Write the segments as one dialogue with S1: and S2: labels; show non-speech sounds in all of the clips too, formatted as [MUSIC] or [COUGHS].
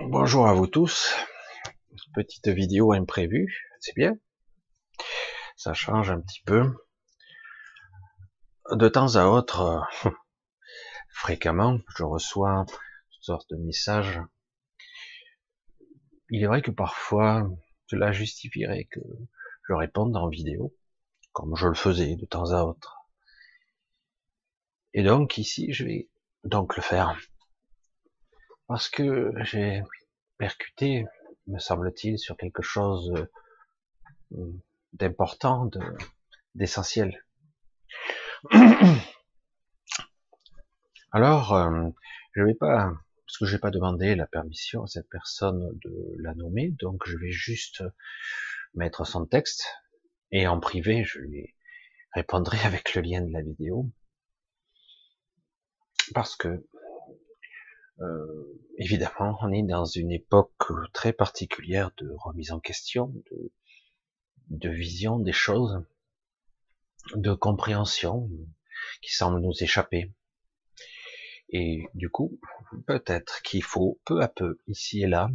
S1: Bonjour à vous tous. Petite vidéo imprévue, c'est bien. Ça change un petit peu. De temps à autre, [LAUGHS] fréquemment, je reçois toutes sortes de messages. Il est vrai que parfois, cela justifierait que je réponde en vidéo, comme je le faisais de temps à autre. Et donc ici, je vais donc le faire parce que j'ai percuté, me semble-t-il, sur quelque chose euh, d'important, d'essentiel. Alors, euh, je vais pas, parce que j'ai pas demandé la permission à cette personne de la nommer, donc je vais juste mettre son texte et en privé, je lui répondrai avec le lien de la vidéo, parce que euh, évidemment, on est dans une époque très particulière de remise en question, de, de vision des choses, de compréhension qui semble nous échapper. Et du coup, peut-être qu'il faut peu à peu, ici et là,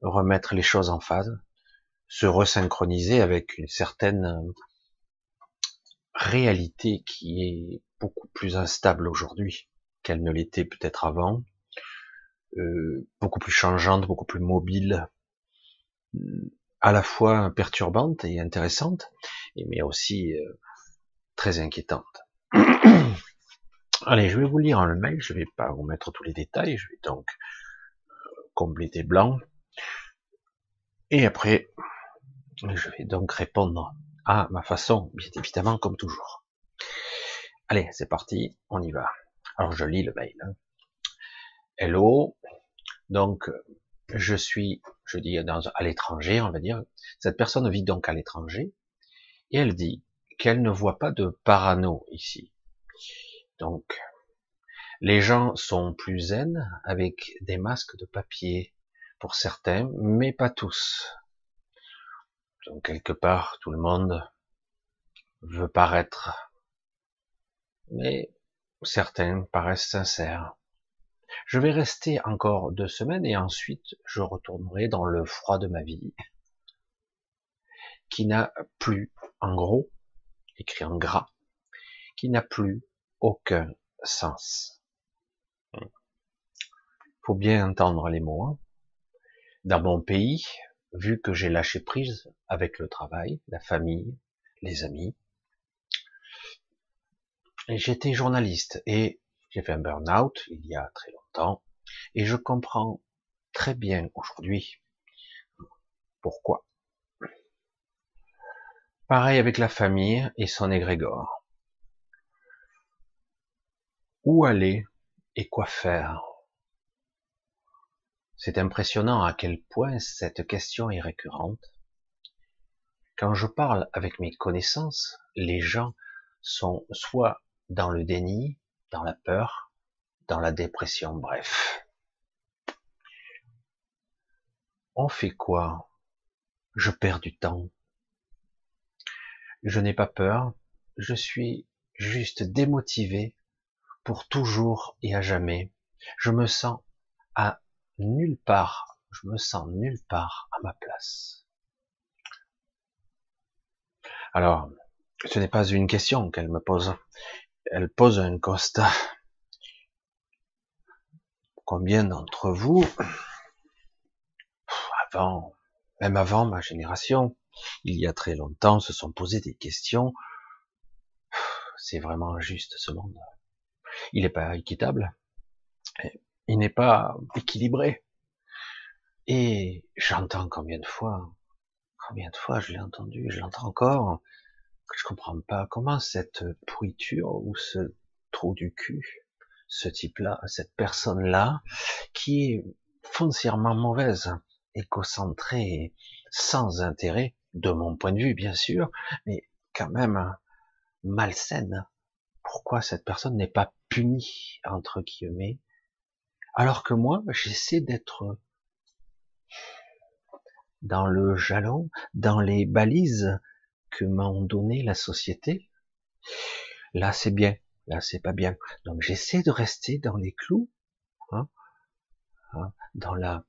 S1: remettre les choses en phase, se resynchroniser avec une certaine réalité qui est beaucoup plus instable aujourd'hui qu'elle ne l'était peut-être avant, euh, beaucoup plus changeante, beaucoup plus mobile, à la fois perturbante et intéressante, mais aussi euh, très inquiétante. [COUGHS] Allez, je vais vous lire le mail, je vais pas vous mettre tous les détails, je vais donc euh, compléter blanc. Et après, je vais donc répondre à ma façon, bien évidemment, comme toujours. Allez, c'est parti, on y va. Alors je lis le mail. Hein. Hello. Donc, je suis, je dis, à l'étranger, on va dire. Cette personne vit donc à l'étranger. Et elle dit qu'elle ne voit pas de parano ici. Donc, les gens sont plus zen avec des masques de papier pour certains, mais pas tous. Donc, quelque part, tout le monde veut paraître, mais certains paraissent sincères. Je vais rester encore deux semaines et ensuite je retournerai dans le froid de ma vie, qui n'a plus, en gros, écrit en gras, qui n'a plus aucun sens. Faut bien entendre les mots. Hein. Dans mon pays, vu que j'ai lâché prise avec le travail, la famille, les amis, j'étais journaliste et j'ai fait un burn-out il y a très longtemps et je comprends très bien aujourd'hui pourquoi. Pareil avec la famille et son égrégore. Où aller et quoi faire? C'est impressionnant à quel point cette question est récurrente. Quand je parle avec mes connaissances, les gens sont soit dans le déni, dans la peur, dans la dépression, bref. On fait quoi? Je perds du temps. Je n'ai pas peur, je suis juste démotivé pour toujours et à jamais. Je me sens à nulle part, je me sens nulle part à ma place. Alors, ce n'est pas une question qu'elle me pose, elle pose un constat. Combien d'entre vous, avant, même avant ma génération, il y a très longtemps, se sont posés des questions. C'est vraiment injuste ce monde. Il n'est pas équitable. Il n'est pas équilibré. Et j'entends combien de fois, combien de fois je l'ai entendu, je l'entends encore, que je comprends pas comment cette pourriture ou ce trou du cul, ce type-là, cette personne-là, qui est foncièrement mauvaise, écocentrée, sans intérêt, de mon point de vue bien sûr, mais quand même malsaine. Pourquoi cette personne n'est pas punie entre guillemets, alors que moi j'essaie d'être dans le jalon, dans les balises que m'a donné la société? Là, c'est bien. Là, c'est pas bien. Donc, j'essaie de rester dans les clous, hein, hein, dans la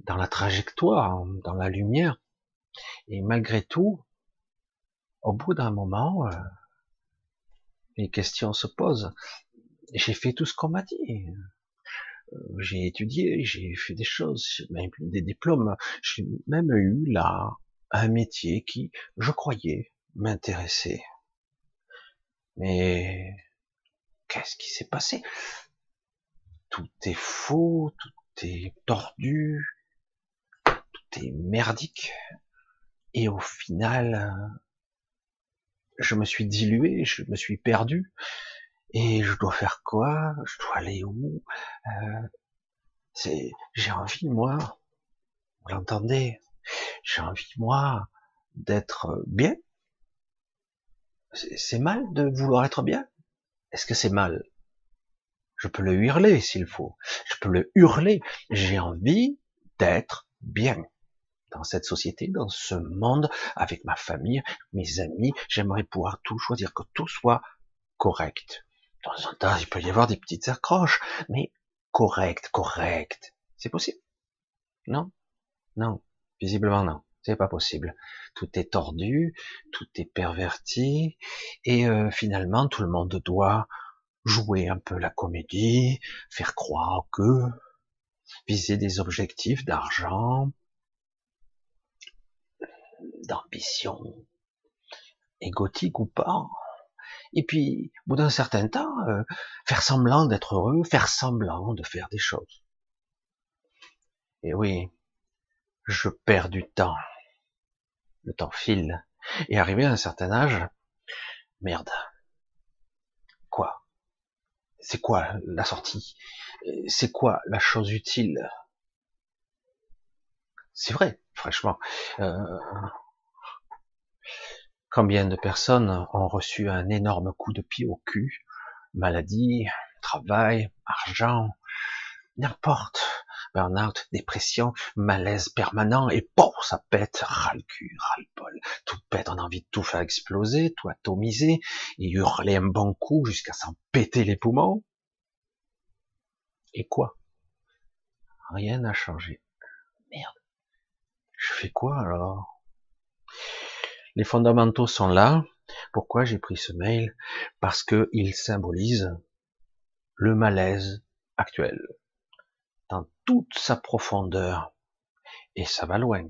S1: dans la trajectoire, dans la lumière. Et malgré tout, au bout d'un moment, euh, les questions se posent. J'ai fait tout ce qu'on m'a dit. Euh, j'ai étudié, j'ai fait des choses, même des diplômes. J'ai même eu là un métier qui, je croyais, m'intéressait. Mais qu'est-ce qui s'est passé? Tout est faux, tout est tordu, tout est merdique. Et au final, je me suis dilué, je me suis perdu. Et je dois faire quoi? Je dois aller où? Euh, C'est, j'ai envie moi, vous l'entendez J'ai envie moi d'être bien. C'est mal de vouloir être bien? Est-ce que c'est mal? Je peux le hurler s'il faut. Je peux le hurler. J'ai envie d'être bien dans cette société, dans ce monde, avec ma famille, mes amis. J'aimerais pouvoir tout choisir, que tout soit correct. Dans un temps, il peut y avoir des petites accroches, mais correct, correct. C'est possible? Non? Non. Visiblement non. C'est pas possible. Tout est tordu, tout est perverti, et euh, finalement tout le monde doit jouer un peu la comédie, faire croire que viser des objectifs d'argent, d'ambition, égotique ou pas. Et puis, au bout d'un certain temps, euh, faire semblant d'être heureux, faire semblant de faire des choses. Et oui, je perds du temps. Le temps file. Et arrivé à un certain âge, merde. Quoi? C'est quoi la sortie? C'est quoi la chose utile? C'est vrai, franchement. Euh, Combien de personnes ont reçu un énorme coup de pied au cul? Maladie, travail, argent, n'importe. Burnout, dépression, malaise permanent, et bon, ça pète, ras le cul, ras le bol. Tout pète, on a envie de tout faire exploser, tout atomiser, et hurler un bon coup jusqu'à s'en péter les poumons. Et quoi? Rien n'a changé. Merde. Je fais quoi alors? Les fondamentaux sont là. Pourquoi j'ai pris ce mail? Parce qu'ils symbolisent le malaise actuel toute sa profondeur. Et ça va loin.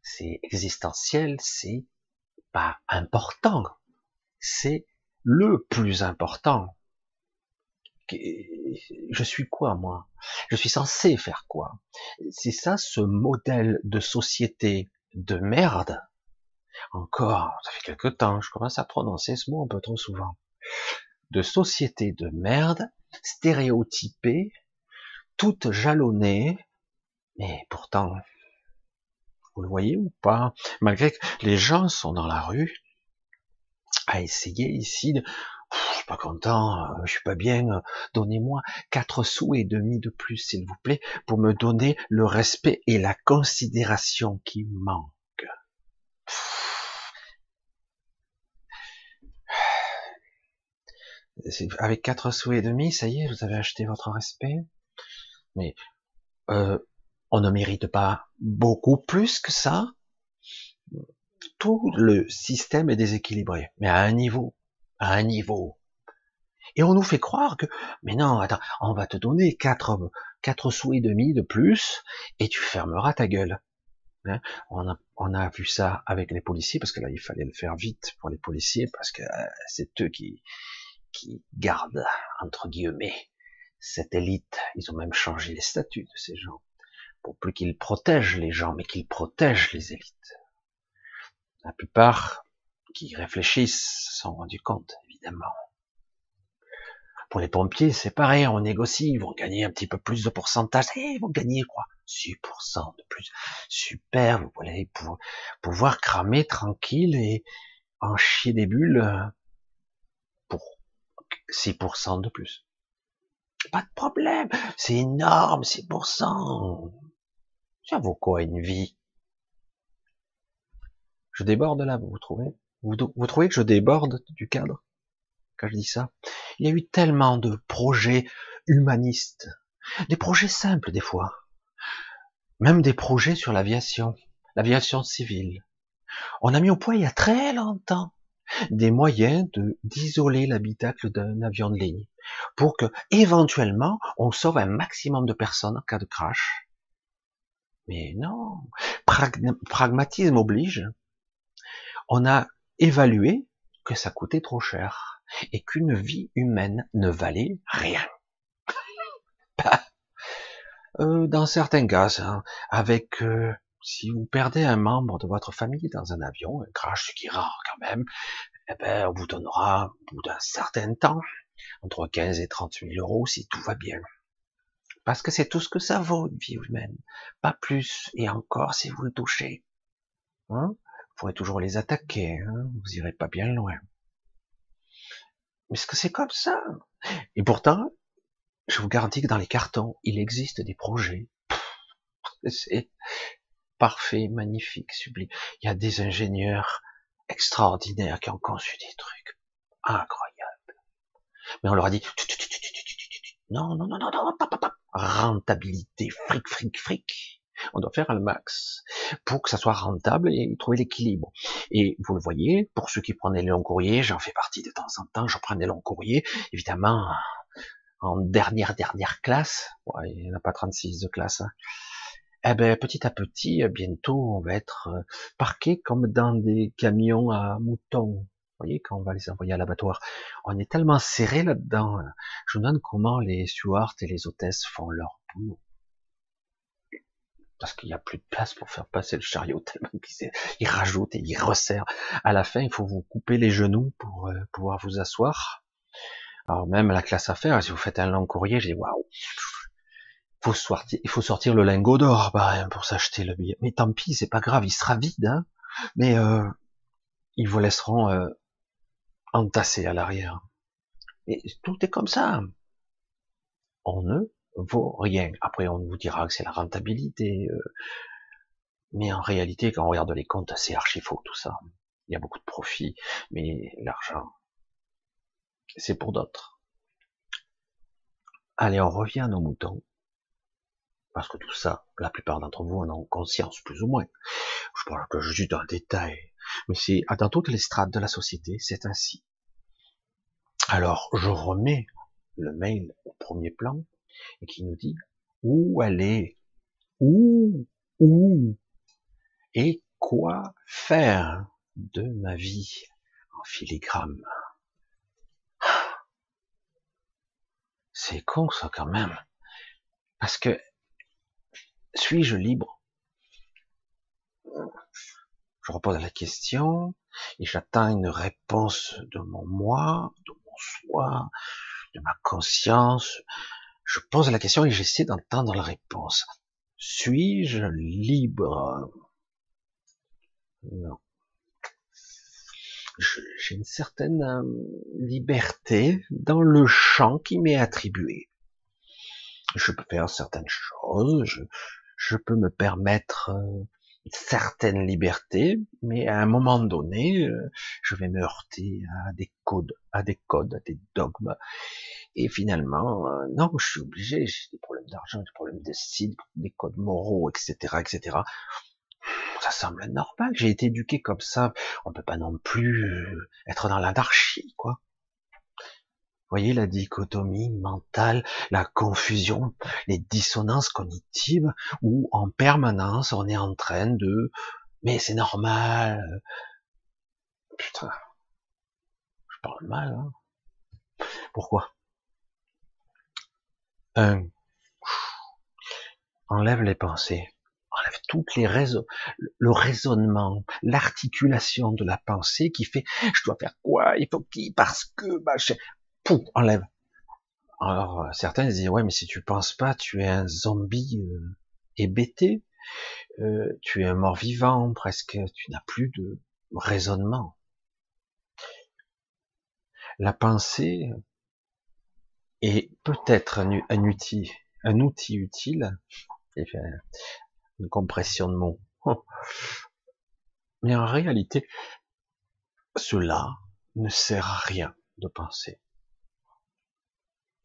S1: C'est existentiel, c'est pas important. C'est le plus important. Je suis quoi, moi? Je suis censé faire quoi? C'est ça, ce modèle de société de merde? Encore, ça fait quelque temps, je commence à prononcer ce mot un peu trop souvent, de société de merde, stéréotypée, toute jalonnée, mais pourtant, vous le voyez ou pas, malgré que les gens sont dans la rue, à essayer ici de, je suis pas content, je suis pas bien, donnez-moi quatre sous et demi de plus, s'il vous plaît, pour me donner le respect et la considération qui manquent. avec quatre sous et demi, ça y est, vous avez acheté votre respect? Mais euh, on ne mérite pas beaucoup plus que ça. Tout le système est déséquilibré, mais à un niveau, à un niveau. Et on nous fait croire que, mais non, attends, on va te donner quatre, quatre sous et demi de plus, et tu fermeras ta gueule. Hein on, a, on a vu ça avec les policiers, parce que là, il fallait le faire vite pour les policiers, parce que euh, c'est eux qui, qui gardent, entre guillemets, cette élite. Ils ont même changé les statuts de ces gens. Pour plus qu'ils protègent les gens, mais qu'ils protègent les élites. La plupart qui réfléchissent se sont rendus compte, évidemment. Pour les pompiers, c'est pareil, on négocie, ils vont gagner un petit peu plus de pourcentage. Et eh, ils vont gagner quoi? 6% de plus. Super, vous allez pouvoir cramer tranquille et en chier des bulles 6% de plus. Pas de problème, c'est énorme, 6%. Ça vaut quoi une vie? Je déborde là, vous trouvez? Vous, vous trouvez que je déborde du cadre? Quand je dis ça Il y a eu tellement de projets humanistes, des projets simples des fois. même des projets sur l'aviation, l'aviation civile. On a mis au point il y a très longtemps des moyens de d'isoler l'habitacle d'un avion de ligne pour que éventuellement on sauve un maximum de personnes en cas de crash. Mais non, pragmatisme oblige. On a évalué que ça coûtait trop cher et qu'une vie humaine ne valait rien. [LAUGHS] Euh, dans certains cas, avec euh, si vous perdez un membre de votre famille dans un avion, un crash qui est rare quand même, eh ben, on vous donnera, au bout d'un certain temps, entre 15 et 30 000 euros si tout va bien. Parce que c'est tout ce que ça vaut, une vie humaine. Pas plus. Et encore si vous le touchez. Hein? Vous pourrez toujours les attaquer. Hein? Vous irez pas bien loin. Mais est-ce que c'est comme ça? Et pourtant, je vous garantis que dans les cartons, il existe des projets. [LAUGHS] parfait, magnifique, sublime. Il y a des ingénieurs extraordinaires qui ont conçu des trucs incroyables. Mais on leur a dit non, non, non, non, non, rentabilité, fric, fric, fric. On doit faire un max pour que ça soit rentable et trouver l'équilibre. Et vous le voyez, pour ceux qui prenaient les longs courriers, j'en fais partie de temps en temps, je prends des longs courriers, évidemment, en dernière, dernière classe, ouais, il n'y en a pas 36 de classe, hein. Eh ben, petit à petit, bientôt, on va être euh, parqué comme dans des camions à moutons. Vous voyez, quand on va les envoyer à l'abattoir, on est tellement serré là-dedans. Hein. Je me demande comment les stewards et les hôtesses font leur boulot. Parce qu'il n'y a plus de place pour faire passer le chariot [LAUGHS] tellement ils rajoutent et ils resserrent. À la fin, il faut vous couper les genoux pour euh, pouvoir vous asseoir. Alors même la classe affaires, si vous faites un long courrier, j'ai waouh, faut sortir, il faut sortir le lingot d'or bah, pour s'acheter le billet. Mais tant pis, c'est pas grave, il sera vide, hein. Mais euh, ils vous laisseront euh, à l'arrière. Et tout est comme ça. On ne vaut rien. Après, on vous dira que c'est la rentabilité. Euh, mais en réalité, quand on regarde les comptes, c'est archi faux tout ça. Il y a beaucoup de profits, mais l'argent, c'est pour d'autres. Allez, on revient à nos moutons. Parce que tout ça, la plupart d'entre vous en ont conscience, plus ou moins. Je parle que juste d'un détail. Mais c'est, dans toutes les strates de la société, c'est ainsi. Alors, je remets le mail au premier plan, et qui nous dit où aller, où, où, et quoi faire de ma vie en filigrane? C'est con ça quand même. Parce que suis-je libre? Je repose la question et j'attends une réponse de mon moi, de mon soi, de ma conscience. Je pose la question et j'essaie d'entendre la réponse. Suis-je libre? Non j'ai une certaine euh, liberté dans le champ qui m'est attribué. Je peux faire certaines choses, je, je peux me permettre euh, une certaine liberté, mais à un moment donné, euh, je vais me heurter à des codes, à des codes, à des dogmes. Et finalement, non, je suis obligé, j'ai des problèmes d'argent, des problèmes de style, des codes moraux, etc., etc ça semble normal. J'ai été éduqué comme ça. On peut pas non plus euh, être dans l'anarchie, quoi. Voyez la dichotomie mentale, la confusion, les dissonances cognitives, où en permanence on est en train de, mais c'est normal. Putain, je parle mal. Hein. Pourquoi? Un, enlève les pensées enlève toutes les raisons, le raisonnement, l'articulation de la pensée qui fait, je dois faire quoi, il faut qui, parce que, machin, pouf, enlève. Alors, euh, certains disent, ouais, mais si tu penses pas, tu es un zombie euh, hébété, euh, tu es un mort-vivant, presque, tu n'as plus de raisonnement. La pensée est peut-être un, outil, un outil utile, une compression de mots. [LAUGHS] Mais en réalité, cela ne sert à rien de penser.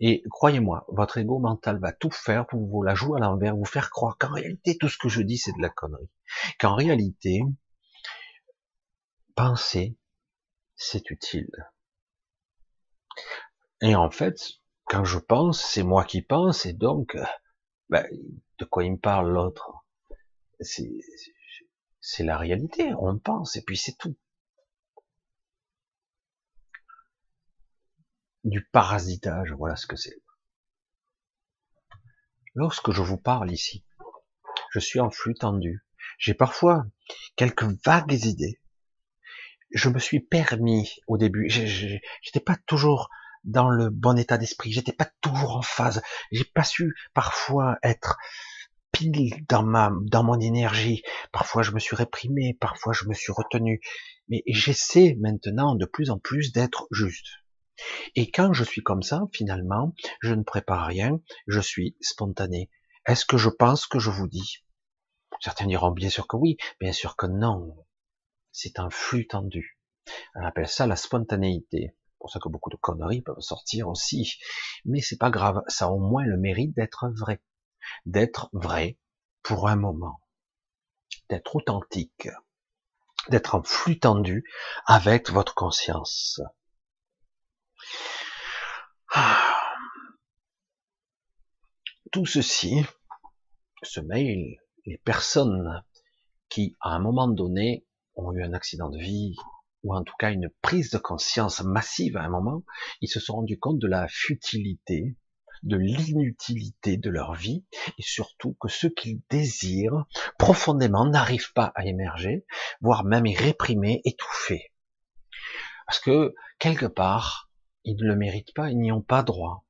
S1: Et croyez-moi, votre ego mental va tout faire pour vous la jouer à l'envers, vous faire croire qu'en réalité, tout ce que je dis, c'est de la connerie. Qu'en réalité, penser, c'est utile. Et en fait, quand je pense, c'est moi qui pense, et donc, ben, de quoi il me parle l'autre? C'est la réalité, on pense, et puis c'est tout. Du parasitage, voilà ce que c'est. Lorsque je vous parle ici, je suis en flux tendu. J'ai parfois quelques vagues idées. Je me suis permis au début, j'étais pas toujours dans le bon état d'esprit. J'étais pas toujours en phase. J'ai pas su parfois être pile dans ma, dans mon énergie. Parfois je me suis réprimé, parfois je me suis retenu. Mais j'essaie maintenant de plus en plus d'être juste. Et quand je suis comme ça, finalement, je ne prépare rien, je suis spontané. Est-ce que je pense que je vous dis? Certains diront bien sûr que oui, bien sûr que non. C'est un flux tendu. On appelle ça la spontanéité pour ça que beaucoup de conneries peuvent sortir aussi. Mais c'est pas grave, ça a au moins le mérite d'être vrai. D'être vrai pour un moment. D'être authentique. D'être en flux tendu avec votre conscience. Tout ceci, ce mail, les personnes qui, à un moment donné, ont eu un accident de vie, ou en tout cas une prise de conscience massive à un moment, ils se sont rendus compte de la futilité, de l'inutilité de leur vie, et surtout que ce qu'ils désirent profondément n'arrivent pas à émerger, voire même y réprimer, étouffer. Parce que, quelque part, ils ne le méritent pas, ils n'y ont pas droit.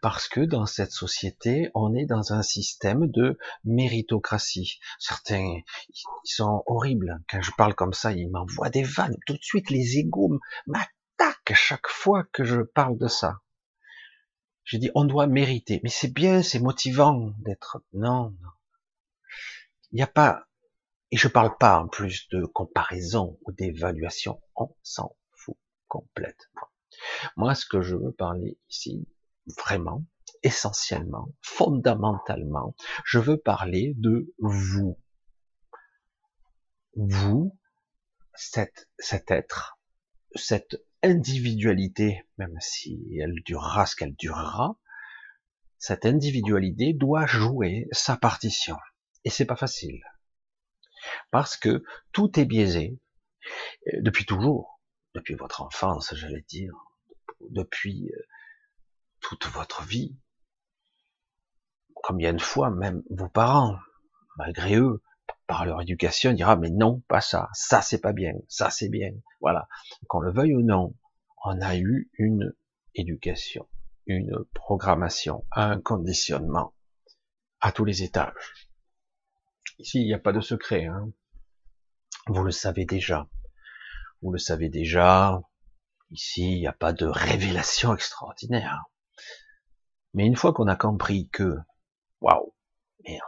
S1: Parce que dans cette société, on est dans un système de méritocratie. Certains, ils sont horribles. Quand je parle comme ça, ils m'envoient des vannes. Tout de suite, les égaux m'attaquent chaque fois que je parle de ça. J'ai dit, on doit mériter. Mais c'est bien, c'est motivant d'être... Non, non. Il n'y a pas... Et je parle pas en plus de comparaison ou d'évaluation. On s'en fout complètement. Moi, ce que je veux parler ici, vraiment, essentiellement, fondamentalement, je veux parler de vous. Vous, cet, cet être, cette individualité, même si elle durera ce qu'elle durera, cette individualité doit jouer sa partition. Et c'est pas facile. Parce que tout est biaisé, depuis toujours, depuis votre enfance, j'allais dire, depuis euh, toute votre vie. Combien de fois même vos parents, malgré eux, par leur éducation, dira mais non, pas ça, ça c'est pas bien, ça c'est bien. Voilà. Qu'on le veuille ou non, on a eu une éducation, une programmation, un conditionnement à tous les étages. Ici, il n'y a pas de secret. Hein. Vous le savez déjà. Vous le savez déjà. Ici, il n'y a pas de révélation extraordinaire. Mais une fois qu'on a compris que, waouh, merde,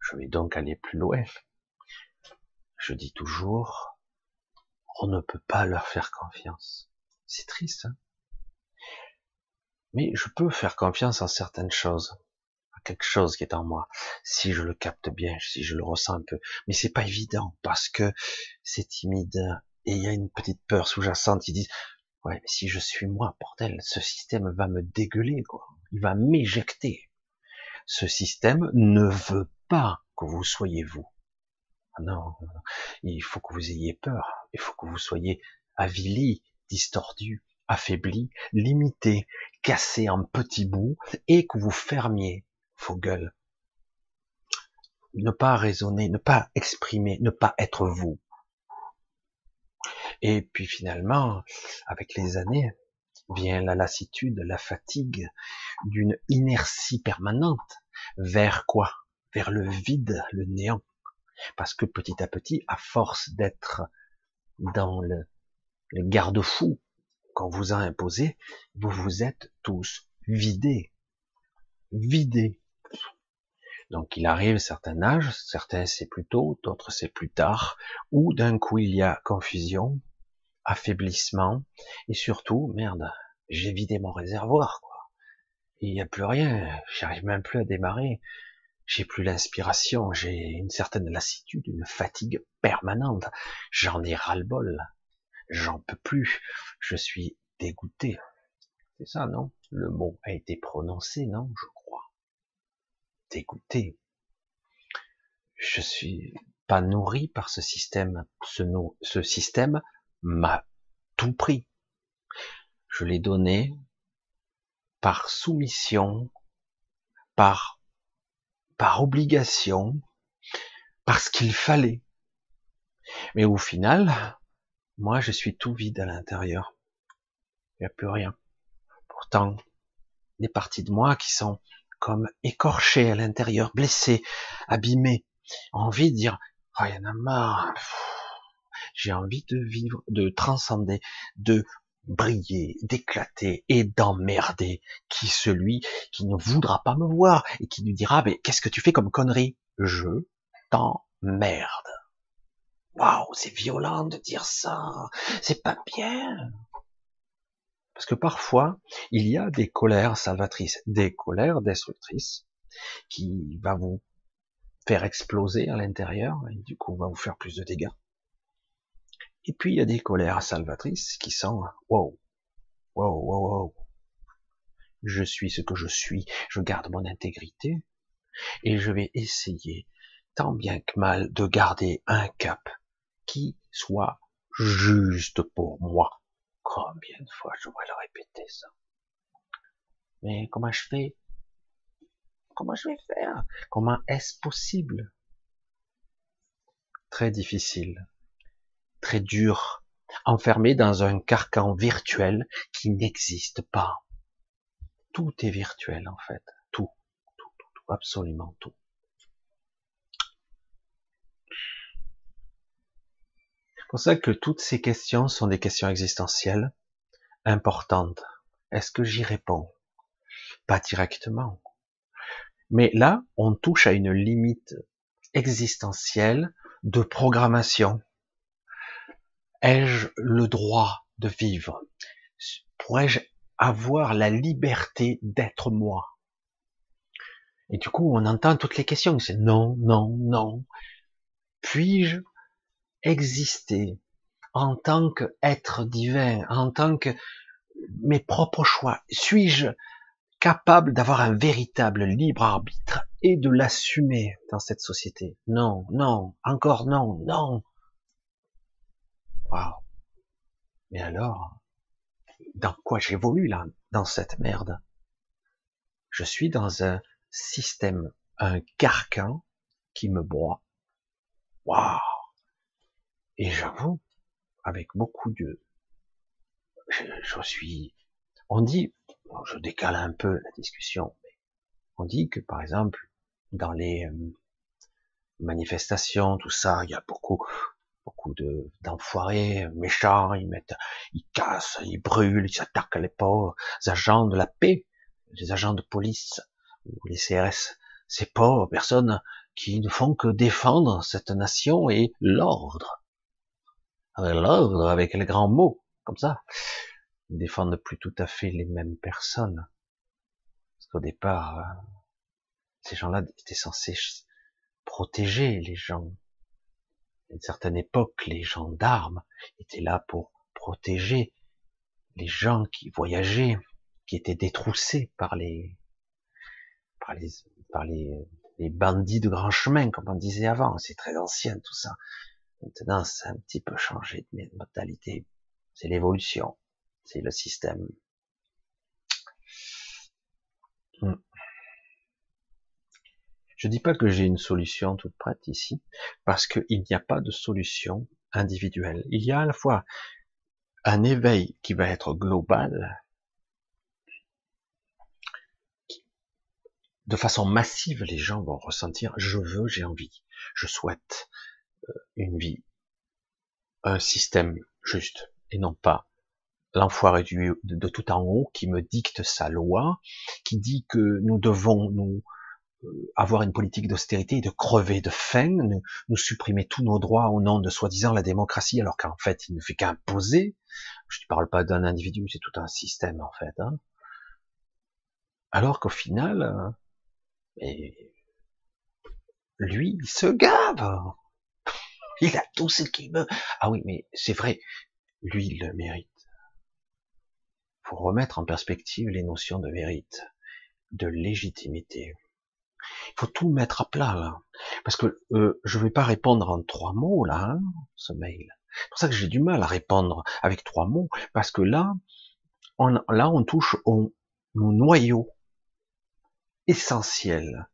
S1: je vais donc aller plus loin, je dis toujours, on ne peut pas leur faire confiance. C'est triste, hein mais je peux faire confiance en certaines choses, à quelque chose qui est en moi, si je le capte bien, si je le ressens un peu. Mais c'est pas évident parce que c'est timide et il y a une petite peur sous-jacente qui dit Ouais, si je suis moi, bordel, ce système va me dégueuler, quoi. Il va m'éjecter. Ce système ne veut pas que vous soyez vous. Ah non, il faut que vous ayez peur. Il faut que vous soyez avili, distordu, affaibli, limité, cassé en petits bouts et que vous fermiez vos gueules. Ne pas raisonner, ne pas exprimer, ne pas être vous. Et puis finalement, avec les années, vient la lassitude, la fatigue d'une inertie permanente. Vers quoi? Vers le vide, le néant. Parce que petit à petit, à force d'être dans le, garde-fou qu'on vous a imposé, vous vous êtes tous vidés. Vidés. Donc il arrive certains âges, certains c'est plus tôt, d'autres c'est plus tard, où d'un coup il y a confusion, affaiblissement, et surtout, merde, j'ai vidé mon réservoir, quoi. Il n'y a plus rien, j'arrive même plus à démarrer. J'ai plus l'inspiration, j'ai une certaine lassitude, une fatigue permanente. J'en ai ras-le-bol. J'en peux plus. Je suis dégoûté. C'est ça, non? Le mot a été prononcé, non Je crois. Dégoûté. Je suis pas nourri par ce système. Ce, ce système m'a tout pris. Je l'ai donné par soumission, par, par obligation, parce qu'il fallait. Mais au final, moi, je suis tout vide à l'intérieur. Il n'y a plus rien. Pourtant, des parties de moi qui sont comme écorchées à l'intérieur, blessées, abîmées, envie de dire, ah, il y en a marre. J'ai envie de vivre, de transcender, de briller, d'éclater et d'emmerder qui celui qui ne voudra pas me voir et qui nous dira mais qu'est-ce que tu fais comme connerie? Je t'emmerde. Waouh, c'est violent de dire ça. C'est pas bien. Parce que parfois, il y a des colères salvatrices, des colères destructrices qui va vous faire exploser à l'intérieur et du coup va vous faire plus de dégâts. Et puis il y a des colères salvatrices qui sont wow, wow, wow, wow. Je suis ce que je suis, je garde mon intégrité et je vais essayer tant bien que mal de garder un cap qui soit juste pour moi. Combien de fois je dois le répéter ça? Mais comment je fais? Comment je vais faire? Comment est-ce possible? Très difficile très dur, enfermé dans un carcan virtuel qui n'existe pas. Tout est virtuel en fait, tout, tout, tout, tout absolument tout. C'est pour ça que toutes ces questions sont des questions existentielles importantes. Est-ce que j'y réponds? Pas directement. Mais là, on touche à une limite existentielle de programmation. Ai-je le droit de vivre? Pourrais-je avoir la liberté d'être moi? Et du coup, on entend toutes les questions. C'est non, non, non. Puis-je exister en tant qu'être divin, en tant que mes propres choix? Suis-je capable d'avoir un véritable libre arbitre et de l'assumer dans cette société? Non, non, encore non, non. Mais alors, dans quoi j'évolue là, dans cette merde? Je suis dans un système, un carcan qui me broie. Waouh. Et j'avoue, avec beaucoup de, je, je, suis, on dit, je décale un peu la discussion, mais on dit que par exemple, dans les euh, manifestations, tout ça, il y a beaucoup beaucoup de d'enfoirés méchants, ils mettent, ils cassent, ils brûlent, ils attaquent les pauvres agents de la paix, les agents de police ou les CRS, ces pauvres personnes qui ne font que défendre cette nation et l'ordre. L'ordre avec les grands mots, comme ça. Ils défendent plus tout à fait les mêmes personnes. Parce qu'au départ, euh, ces gens-là étaient censés protéger les gens, à une certaine époque, les gendarmes étaient là pour protéger les gens qui voyageaient, qui étaient détroussés par les, par les, par les, les bandits de grand chemin, comme on disait avant. C'est très ancien tout ça. Maintenant, c'est un petit peu changé de mentalité. C'est l'évolution. C'est le système. Hmm. Je dis pas que j'ai une solution toute prête ici, parce qu'il n'y a pas de solution individuelle. Il y a à la fois un éveil qui va être global, de façon massive, les gens vont ressentir je veux, j'ai envie, je souhaite euh, une vie, un système juste, et non pas l'enfoiré de tout en haut qui me dicte sa loi, qui dit que nous devons nous avoir une politique d'austérité et de crever de faim, nous, supprimer tous nos droits au nom de soi-disant la démocratie, alors qu'en fait, il ne fait qu'imposer. Je ne parle pas d'un individu, c'est tout un système en fait. Hein. Alors qu'au final, euh, lui, il se gave. [LAUGHS] Il a tout ce qu'il veut. Ah oui, mais c'est vrai, lui, il le mérite. Faut remettre en perspective les notions de mérite, de légitimité. Il faut tout mettre à plat là, parce que euh, je vais pas répondre en trois mots là, hein, ce mail. C'est pour ça que j'ai du mal à répondre avec trois mots, parce que là, on, là, on touche au, au noyau essentiel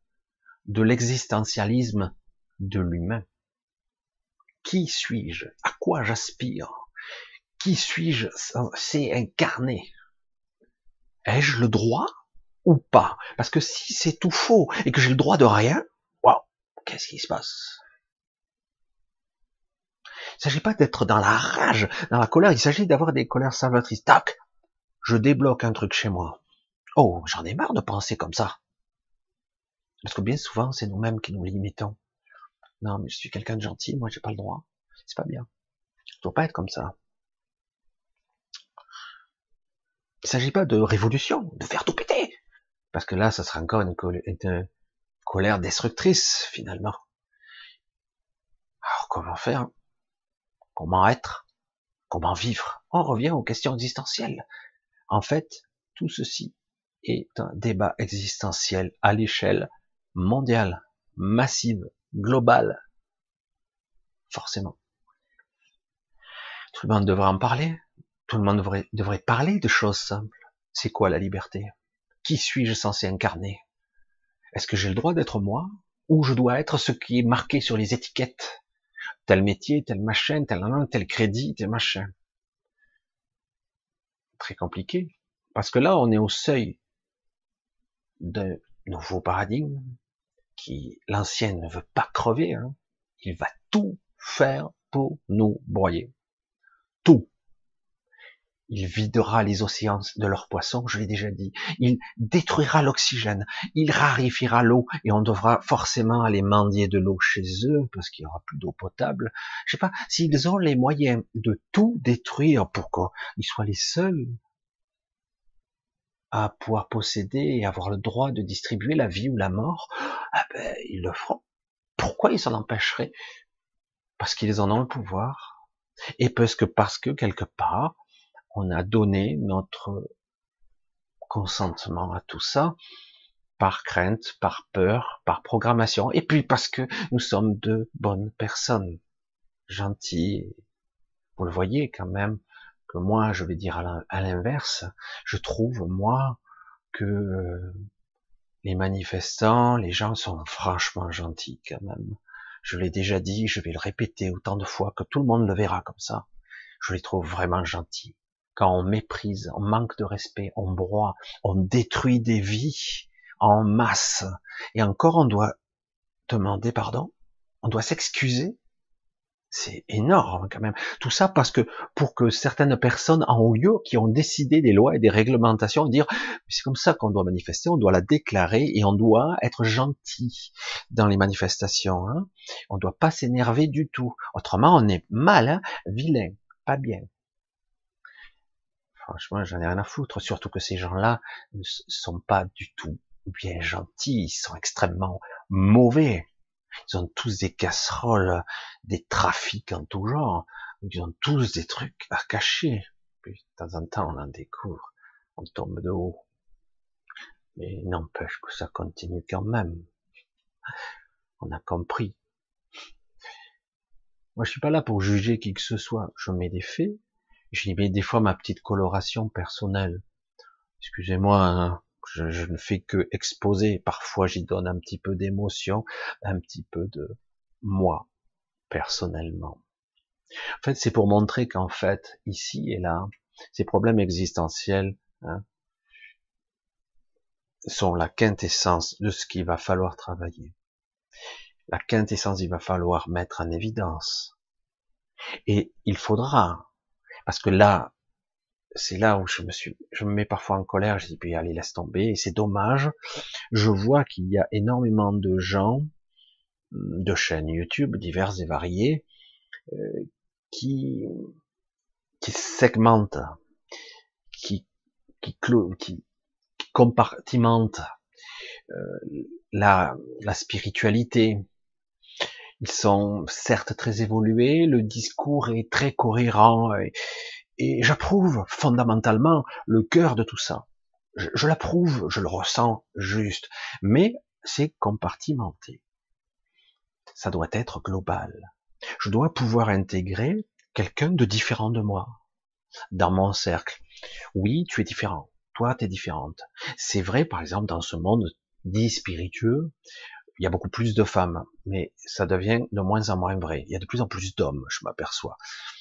S1: de l'existentialisme de l'humain. Qui suis-je? À quoi j'aspire? Qui suis-je? C'est incarné. Ai-je le droit? Ou pas Parce que si c'est tout faux et que j'ai le droit de rien, waouh, qu'est-ce qui se passe? Il ne s'agit pas d'être dans la rage, dans la colère, il s'agit d'avoir des colères salvatrices. Tac, je débloque un truc chez moi. Oh, j'en ai marre de penser comme ça. Parce que bien souvent, c'est nous-mêmes qui nous limitons. Non, mais je suis quelqu'un de gentil, moi j'ai pas le droit. C'est pas bien. Je dois pas être comme ça. Il s'agit pas de révolution, de faire tout péter. Parce que là, ça sera encore une, colère destructrice, finalement. Alors, comment faire? Comment être? Comment vivre? On revient aux questions existentielles. En fait, tout ceci est un débat existentiel à l'échelle mondiale, massive, globale. Forcément. Tout le monde devrait en parler. Tout le monde devrait, devrait parler de choses simples. C'est quoi la liberté? Qui suis-je censé incarner? Est-ce que j'ai le droit d'être moi? Ou je dois être ce qui est marqué sur les étiquettes? Tel métier, tel machin, tel tel crédit, tel machin. Très compliqué. Parce que là, on est au seuil de nouveau paradigme, qui l'ancien ne veut pas crever, hein. il va tout faire pour nous broyer. Tout. Il videra les océans de leurs poissons, je l'ai déjà dit. Il détruira l'oxygène, il rarifiera l'eau et on devra forcément aller mendier de l'eau chez eux parce qu'il y aura plus d'eau potable. Je sais pas s'ils ont les moyens de tout détruire pour qu'ils soient les seuls à pouvoir posséder et avoir le droit de distribuer la vie ou la mort, ah ben, ils le feront. Pourquoi ils s'en empêcheraient? Parce qu'ils en ont le pouvoir. Et parce que, parce que quelque part, on a donné notre consentement à tout ça par crainte, par peur, par programmation, et puis parce que nous sommes de bonnes personnes, gentilles. Vous le voyez quand même, que moi, je vais dire à l'inverse, je trouve, moi, que les manifestants, les gens sont franchement gentils quand même. Je l'ai déjà dit, je vais le répéter autant de fois que tout le monde le verra comme ça. Je les trouve vraiment gentils. Quand on méprise, on manque de respect, on broie, on détruit des vies en masse, et encore on doit demander pardon, on doit s'excuser c'est énorme quand même. Tout ça parce que pour que certaines personnes en haut lieu qui ont décidé des lois et des réglementations dire c'est comme ça qu'on doit manifester, on doit la déclarer et on doit être gentil dans les manifestations. Hein. On doit pas s'énerver du tout. Autrement, on est mal, hein, vilain, pas bien. Franchement, j'en ai rien à foutre. Surtout que ces gens-là ne sont pas du tout bien gentils. Ils sont extrêmement mauvais. Ils ont tous des casseroles, des trafics en tout genre. Ils ont tous des trucs à cacher. Puis, de temps en temps, on en découvre. On tombe de haut. Mais n'empêche que ça continue quand même. On a compris. Moi, je suis pas là pour juger qui que ce soit. Je mets des faits. J'y mets des fois ma petite coloration personnelle. Excusez-moi, hein je, ne fais que exposer. Parfois, j'y donne un petit peu d'émotion, un petit peu de moi, personnellement. En fait, c'est pour montrer qu'en fait, ici et là, ces problèmes existentiels hein, sont la quintessence de ce qu'il va falloir travailler. La quintessence, il va falloir mettre en évidence. Et il faudra, parce que là, c'est là où je me suis, je me mets parfois en colère, je dis, puis allez, laisse tomber, et c'est dommage. Je vois qu'il y a énormément de gens, de chaînes YouTube diverses et variées, euh, qui, qui segmentent, qui, qui, qui, qui compartimentent euh, la, la spiritualité. Ils sont certes très évolués, le discours est très cohérent, et, j'approuve fondamentalement le cœur de tout ça. Je, je l'approuve, je le ressens juste, mais c'est compartimenté. Ça doit être global. Je dois pouvoir intégrer quelqu'un de différent de moi dans mon cercle. Oui, tu es différent. Toi, tu es différente. C'est vrai, par exemple, dans ce monde dit spiritueux, il y a beaucoup plus de femmes, mais ça devient de moins en moins vrai. Il y a de plus en plus d'hommes, je m'aperçois.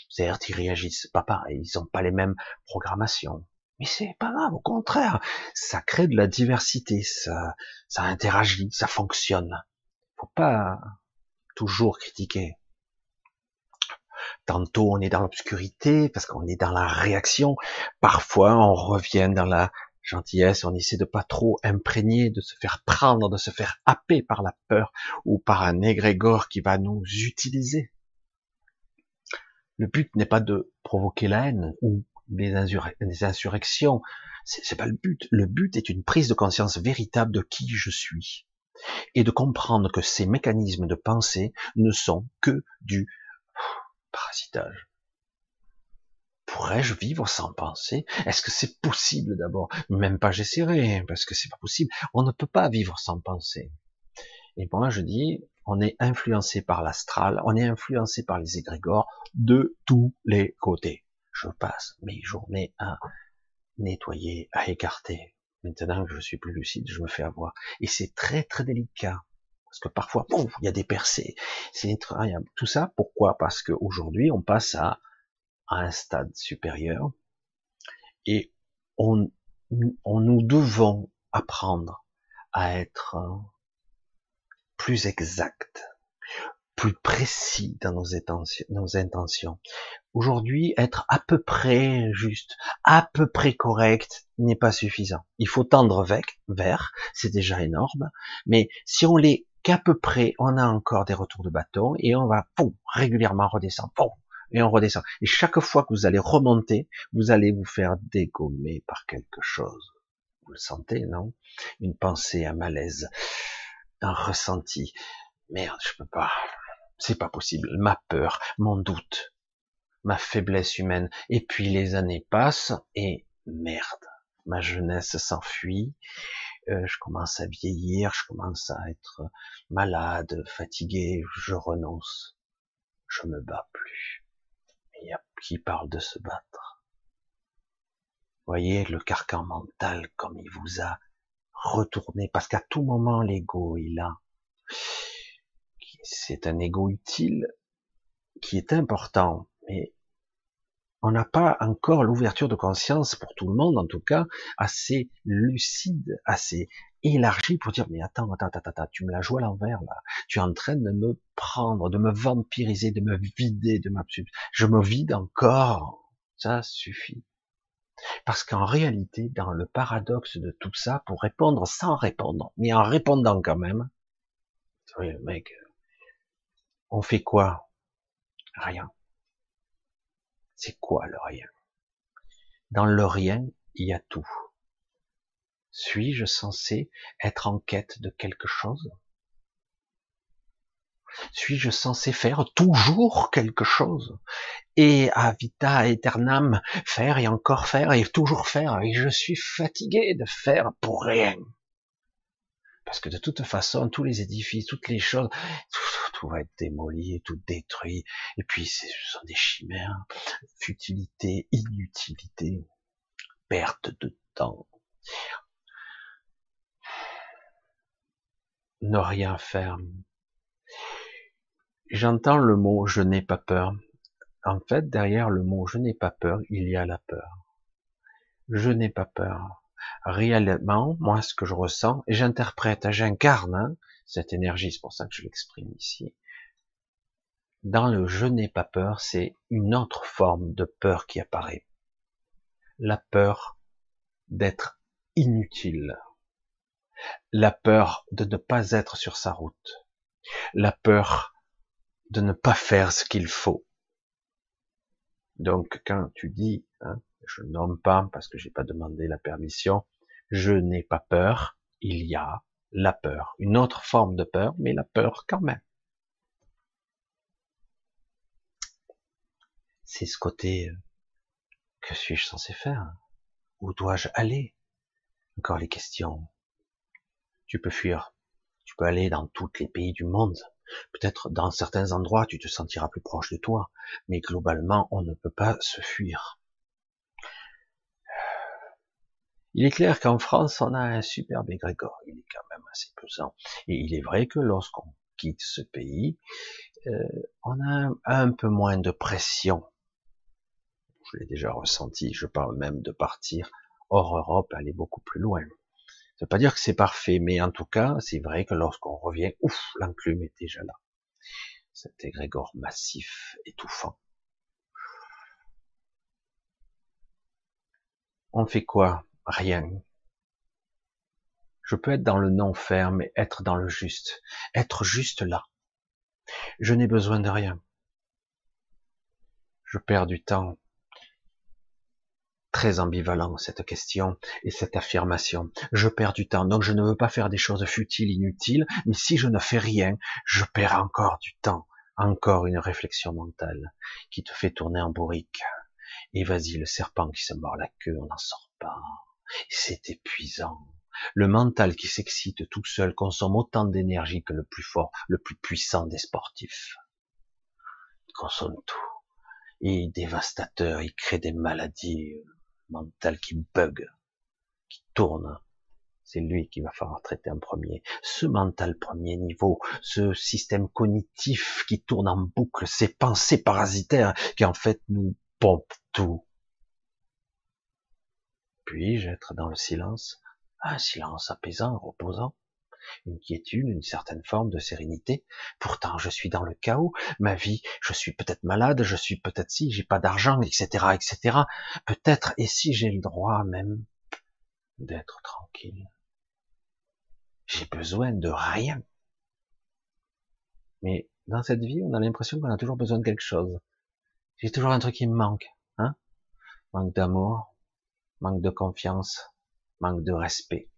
S1: Certes, ils réagissent pas pareil, ils n'ont pas les mêmes programmations. Mais c'est pas grave, au contraire, ça crée de la diversité, ça, ça interagit, ça fonctionne. Faut pas toujours critiquer. Tantôt on est dans l'obscurité parce qu'on est dans la réaction. Parfois on revient dans la gentillesse, on essaie de pas trop imprégner, de se faire prendre, de se faire happer par la peur ou par un égrégore qui va nous utiliser. Le but n'est pas de provoquer la haine ou des, insurrections. C'est pas le but. Le but est une prise de conscience véritable de qui je suis et de comprendre que ces mécanismes de pensée ne sont que du parasitage. Pourrais-je vivre sans penser? Est-ce que c'est possible d'abord? Même pas j'essaierai, parce que c'est pas possible. On ne peut pas vivre sans penser. Et moi je dis, on est influencé par l'astral, on est influencé par les égrégores de tous les côtés. Je passe mes journées à nettoyer, à écarter. Maintenant que je suis plus lucide, je me fais avoir. Et c'est très très délicat. Parce que parfois, bon, il y a des percées. C'est incroyable. Tout ça, pourquoi? Parce qu'aujourd'hui, on passe à, à, un stade supérieur. Et on, on nous devons apprendre à être plus exact, plus précis dans nos intentions. Aujourd'hui, être à peu près juste, à peu près correct n'est pas suffisant. Il faut tendre vers, c'est déjà énorme, mais si on l'est qu'à peu près, on a encore des retours de bâton et on va poum, régulièrement redescendre, poum, et on redescend. Et chaque fois que vous allez remonter, vous allez vous faire dégommer par quelque chose. Vous le sentez, non? Une pensée, un malaise un ressenti. Merde, je peux pas. C'est pas possible. Ma peur, mon doute, ma faiblesse humaine. Et puis les années passent et merde, ma jeunesse s'enfuit. Euh, je commence à vieillir, je commence à être malade, fatigué, je renonce. Je me bats plus. Y a qui parle de se battre. Voyez le carcan mental comme il vous a retourner, parce qu'à tout moment, l'ego est là. C'est un ego utile qui est important, mais on n'a pas encore l'ouverture de conscience pour tout le monde, en tout cas, assez lucide, assez élargie pour dire, mais attends, attends, attends, attends, tu me la joué à l'envers, là. Tu es en train de me prendre, de me vampiriser, de me vider de ma, je me vide encore. Ça suffit. Parce qu'en réalité, dans le paradoxe de tout ça, pour répondre sans répondre, mais en répondant quand même, oui, le mec, on fait quoi? Rien. C'est quoi le rien? Dans le rien, il y a tout. Suis-je censé être en quête de quelque chose? Suis-je censé faire toujours quelque chose? Et à vita aeternam, faire et encore faire et toujours faire, et je suis fatigué de faire pour rien. Parce que de toute façon, tous les édifices, toutes les choses, tout, va être démoli, tout détruit. Et puis, ce sont des chimères, futilité, inutilité, perte de temps. Ne rien faire, J'entends le mot je n'ai pas peur. En fait, derrière le mot je n'ai pas peur, il y a la peur. Je n'ai pas peur. Réellement, moi, ce que je ressens, et j'interprète, j'incarne hein, cette énergie, c'est pour ça que je l'exprime ici. Dans le je n'ai pas peur, c'est une autre forme de peur qui apparaît. la peur d'être inutile, la peur de ne pas être sur sa route, la peur de ne pas faire ce qu'il faut. Donc quand tu dis, hein, je nomme pas parce que j'ai pas demandé la permission, je n'ai pas peur, il y a la peur, une autre forme de peur, mais la peur quand même. C'est ce côté, euh, que suis-je censé faire? Où dois-je aller? Encore les questions. Tu peux fuir, tu peux aller dans tous les pays du monde. Peut-être dans certains endroits, tu te sentiras plus proche de toi, mais globalement, on ne peut pas se fuir. Il est clair qu'en France, on a un superbe égrégore. Il est quand même assez pesant. Et il est vrai que lorsqu'on quitte ce pays, euh, on a un, peu moins de pression. Je l'ai déjà ressenti. Je parle même de partir hors Europe, aller beaucoup plus loin. Ça veut pas dire que c'est parfait, mais en tout cas, c'est vrai que lorsqu'on revient, ouf, l'enclume est déjà là. Cet égrégore massif, étouffant. On fait quoi? Rien. Je peux être dans le non ferme et être dans le juste, être juste là. Je n'ai besoin de rien. Je perds du temps. Très ambivalent cette question et cette affirmation. Je perds du temps, donc je ne veux pas faire des choses futiles, inutiles, mais si je ne fais rien, je perds encore du temps, encore une réflexion mentale qui te fait tourner en bourrique. Et vas-y, le serpent qui se mord la queue, on n'en sort pas. C'est épuisant. Le mental qui s'excite tout seul consomme autant d'énergie que le plus fort, le plus puissant des sportifs. Il consomme tout. Il est dévastateur, il crée des maladies mentales qui bug, qui tournent. C'est lui qu'il va falloir traiter en premier. Ce mental premier niveau, ce système cognitif qui tourne en boucle, ces pensées parasitaires qui en fait nous pompent tout. Puis-je être dans le silence? Un silence apaisant, reposant, une quiétude, une certaine forme de sérénité. Pourtant, je suis dans le chaos. Ma vie, je suis peut-être malade, je suis peut-être si, j'ai pas d'argent, etc., etc. Peut-être, et si j'ai le droit même d'être tranquille? J'ai besoin de rien. Mais dans cette vie, on a l'impression qu'on a toujours besoin de quelque chose. J'ai toujours un truc qui me manque, hein? Manque d'amour, manque de confiance, manque de respect.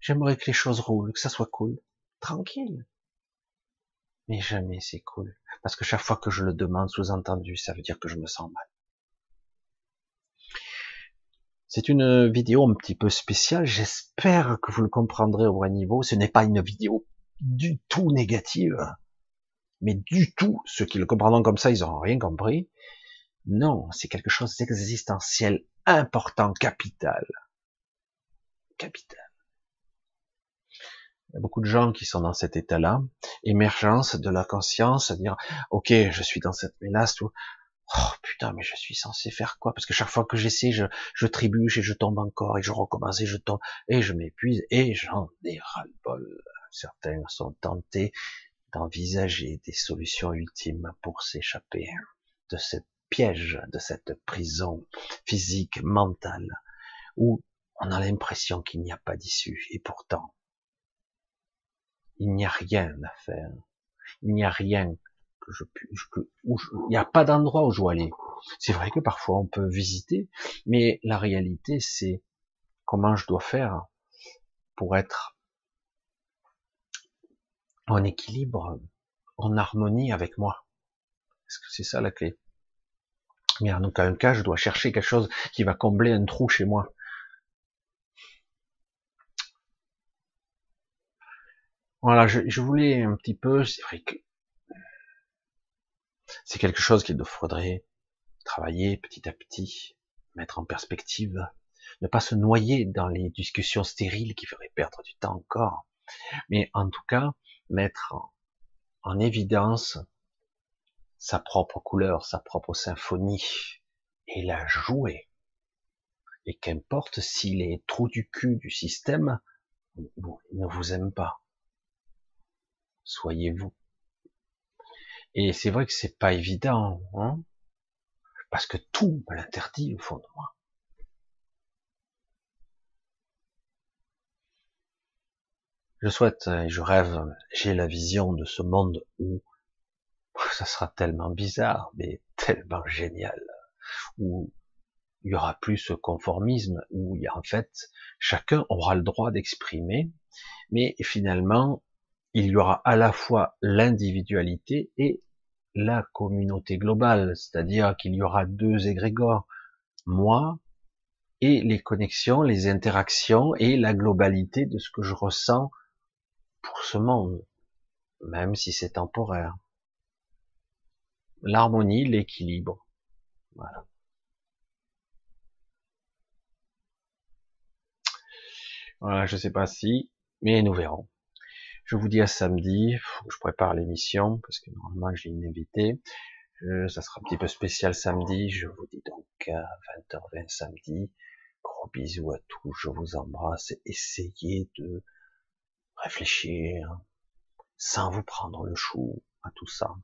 S1: J'aimerais que les choses roulent, que ça soit cool, tranquille. Mais jamais c'est cool. Parce que chaque fois que je le demande, sous-entendu, ça veut dire que je me sens mal. C'est une vidéo un petit peu spéciale. J'espère que vous le comprendrez au vrai niveau. Ce n'est pas une vidéo du tout négative. Mais du tout. Ceux qui le comprendront comme ça, ils n'auront rien compris. Non, c'est quelque chose d'existentiel, important, capital. Capital. Il y a beaucoup de gens qui sont dans cet état-là, émergence de la conscience, dire, ok, je suis dans cette mélasse, tout. Oh putain, mais je suis censé faire quoi? Parce que chaque fois que j'essaie, je, je trébuche et je tombe encore et je recommence et je tombe et je m'épuise et j'en ai ras-le-bol. Certains sont tentés d'envisager des solutions ultimes pour s'échapper de cette piège de cette prison physique, mentale, où on a l'impression qu'il n'y a pas d'issue, et pourtant, il n'y a rien à faire. Il n'y a rien que je puisse, il n'y a pas d'endroit où je dois aller. C'est vrai que parfois on peut visiter, mais la réalité c'est comment je dois faire pour être en équilibre, en harmonie avec moi. Est-ce que c'est ça la clé? Mais en aucun cas, je dois chercher quelque chose qui va combler un trou chez moi. Voilà, je, voulais un petit peu, c'est vrai que c'est quelque chose qu'il faudrait travailler petit à petit, mettre en perspective, ne pas se noyer dans les discussions stériles qui feraient perdre du temps encore, mais en tout cas, mettre en évidence sa propre couleur, sa propre symphonie, et la jouer. Et qu'importe si les trous du cul du système ne vous aiment pas. Soyez vous. Et c'est vrai que c'est pas évident, hein Parce que tout me l'interdit au fond de moi. Je souhaite et je rêve, j'ai la vision de ce monde où ça sera tellement bizarre, mais tellement génial, où il y aura plus ce conformisme, où il y en fait chacun aura le droit d'exprimer, mais finalement il y aura à la fois l'individualité et la communauté globale, c'est-à-dire qu'il y aura deux égrégores, moi et les connexions, les interactions et la globalité de ce que je ressens pour ce monde, même si c'est temporaire. L'harmonie, l'équilibre. Voilà. Voilà, je sais pas si, mais nous verrons. Je vous dis à samedi, je prépare l'émission, parce que normalement j'ai une invitée. ça sera un petit peu spécial samedi, je vous dis donc à 20h20 samedi. Gros bisous à tous, je vous embrasse. Essayez de réfléchir sans vous prendre le chou à tout ça.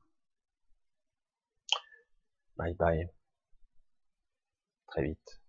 S1: Bye bye. Très vite.